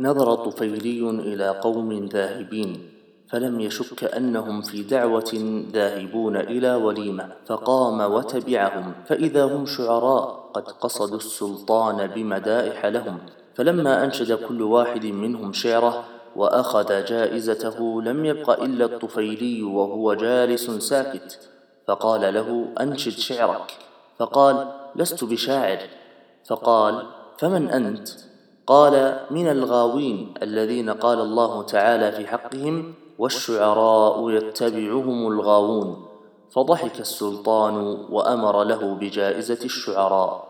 نظر طفيلي إلى قوم ذاهبين فلم يشك أنهم في دعوة ذاهبون إلى وليمة فقام وتبعهم فإذا هم شعراء قد قصدوا السلطان بمدائح لهم فلما أنشد كل واحد منهم شعره وأخذ جائزته لم يبق إلا الطفيلي وهو جالس ساكت فقال له أنشد شعرك فقال لست بشاعر فقال فمن أنت؟ قال من الغاوين الذين قال الله تعالى في حقهم والشعراء يتبعهم الغاوون فضحك السلطان وأمر له بجائزة الشعراء.